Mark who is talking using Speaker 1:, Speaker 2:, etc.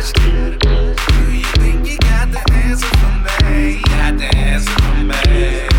Speaker 1: question. Do you think you got the answer for me? Got the answer for me.